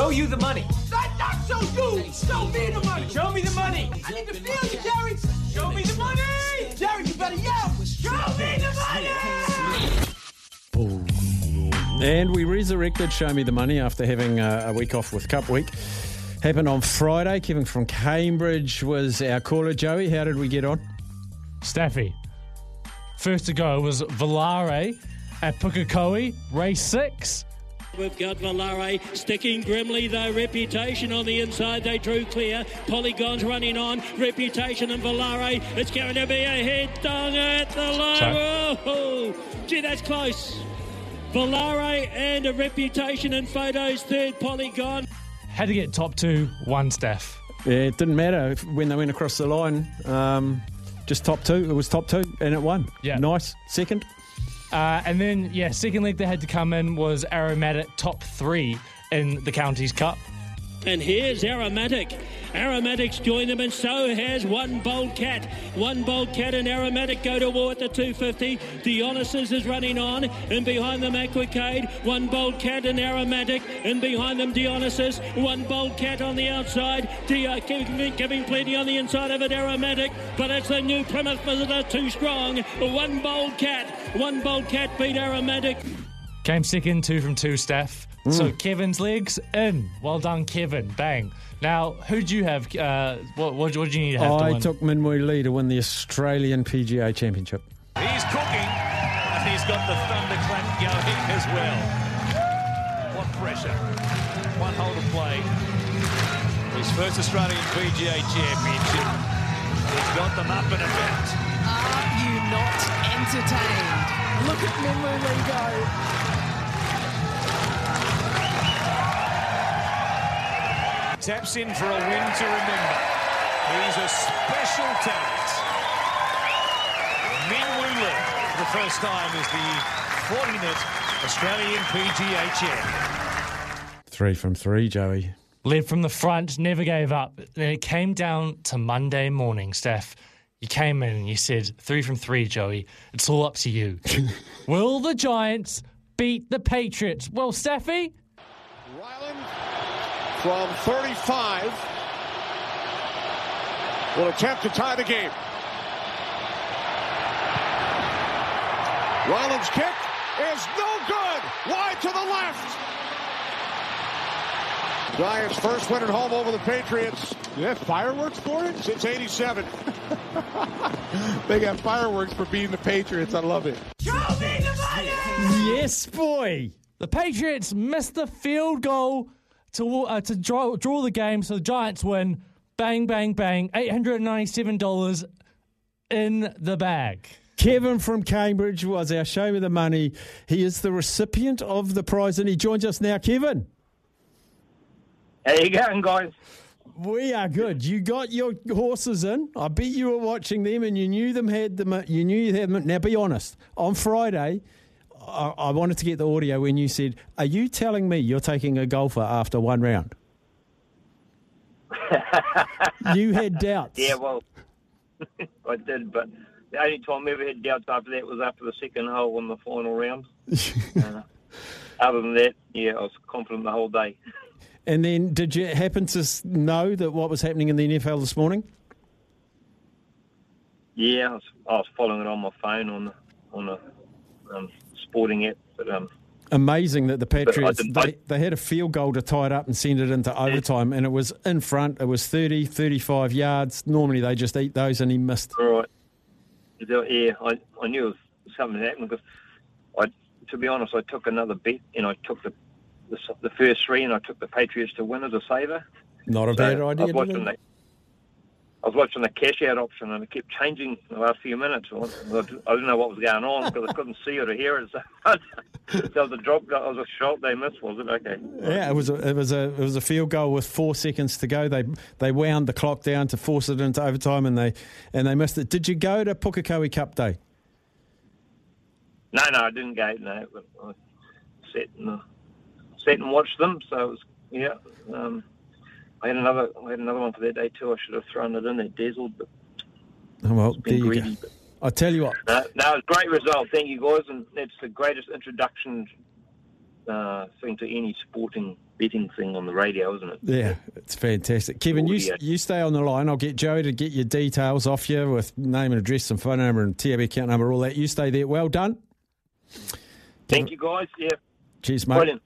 show you the money. Not, not show you. Show me the money. Show me the money. I need to feel you, Jerry. Show me the money. Jerry, you better yell. Show me the money. And we resurrected Show Me the Money after having uh, a week off with Cup Week. Happened on Friday. Kevin from Cambridge was our caller. Joey, how did we get on? Staffy. First to go was Valare at Pukekohe, race six. We've got Valare sticking grimly, though. Reputation on the inside, they drew clear. Polygon's running on. Reputation and Valare. It's going to be a head dong at the line. Sorry. Oh, gee, that's close. Valare and a reputation in photos third. Polygon. Had to get top two, one staff. Yeah, it didn't matter when they went across the line. Um, just top two. It was top two, and it won. Yeah. Nice. Second. Uh, and then, yeah, second leg that had to come in was Aromatic top three in the Counties Cup. And here's Aromatic. Aromatic's join them, and so has One Bold Cat. One Bold Cat and Aromatic go to war at the 250. Dionysus is running on, and behind them Aquicade. One Bold Cat and Aromatic, and behind them Dionysus. One Bold Cat on the outside. Di- giving, giving plenty on the inside of it, Aromatic. But it's the new Plymouth Visitor too strong. One Bold Cat. One Bold Cat beat Aromatic. Came second, two from two staff. So Kevin's legs in. Well done, Kevin. Bang. Now, who'd you have? Uh, what, what, what did you need to have to I win? took Min Woo Lee to win the Australian PGA Championship. He's cooking, and he's got the thunderclap going as well. What pressure. One hole to play. His first Australian PGA Championship. He's got them up and about. Are you not entertained? Look at Min Woo Lee go. Taps in for a win to remember. He's a special talent. Min Woo Lee, for the first time, is the 40-minute Australian PGA champion. Three from three, Joey. Led from the front, never gave up. Then it came down to Monday morning, Steph. You came in and you said, three from three, Joey. It's all up to you. Will the Giants beat the Patriots? Well, Steffi, Ryland from 35 will attempt to tie the game. Ryland's kick is no good. Wide to the left. Giants first win at home over the Patriots. You have fireworks for it? Since 87. They got fireworks for beating the Patriots. I love it. Show me the money. Yes, boy. the Patriots missed the field goal to uh, to draw, draw the game, so the Giants win. Bang, bang, bang. $897 in the bag. Kevin from Cambridge was our show me the money. He is the recipient of the prize, and he joins us now. Kevin, How you going, guys? we are good. You got your horses in. I bet you were watching them, and you knew them had them. You knew you had them. Now, be honest. On Friday, I, I wanted to get the audio when you said, "Are you telling me you're taking a golfer after one round?" you had doubts. Yeah, well, I did, but the only time I ever had doubts after that was after the second hole in the final round. uh, other than that, yeah, I was confident the whole day. And then, did you happen to know that what was happening in the NFL this morning? Yeah, I was, I was following it on my phone on on the um, sporting but um, Amazing that the Patriots they, I- they had a field goal to tie it up and send it into overtime, and it was in front. It was 30, 35 yards. Normally they just eat those, and he missed. right. Yeah, I, I knew it was something happened because I, to be honest, I took another bet and I took the the, the first three and I took the Patriots to win as a saver. Not a So bad idea. was watching did the, it? I was watching the cash out option and it kept changing the last few minutes. I didn't know what was going on because I couldn't see it or hear it. So, so the drop, I was shocked they missed. Was it okay? Yeah, it was a, it was a it was a field goal with four seconds to go. They they wound the clock down to force it into overtime, and they and they missed it. Did you go to Pukekohe Cup Day? No, no, I didn't go. No, but I sat and uh, sat and watched them. So it was yeah. Um, I had another I had another one for that day too. I should have thrown it in there, dazzled, but Oh, well, there been you greedy. go. I tell you what, no, no, a great result. Thank you, guys, and it's the greatest introduction uh, thing to any sporting betting thing on the radio, isn't it? Yeah, it's fantastic. Kevin, you, Audio. you stay on the line. I'll get Joe to get your details off you with name and address and phone number and TAB account number, all that. You stay there. Well done. Thank you, guys. Yeah, Cheers, mate. brilliant.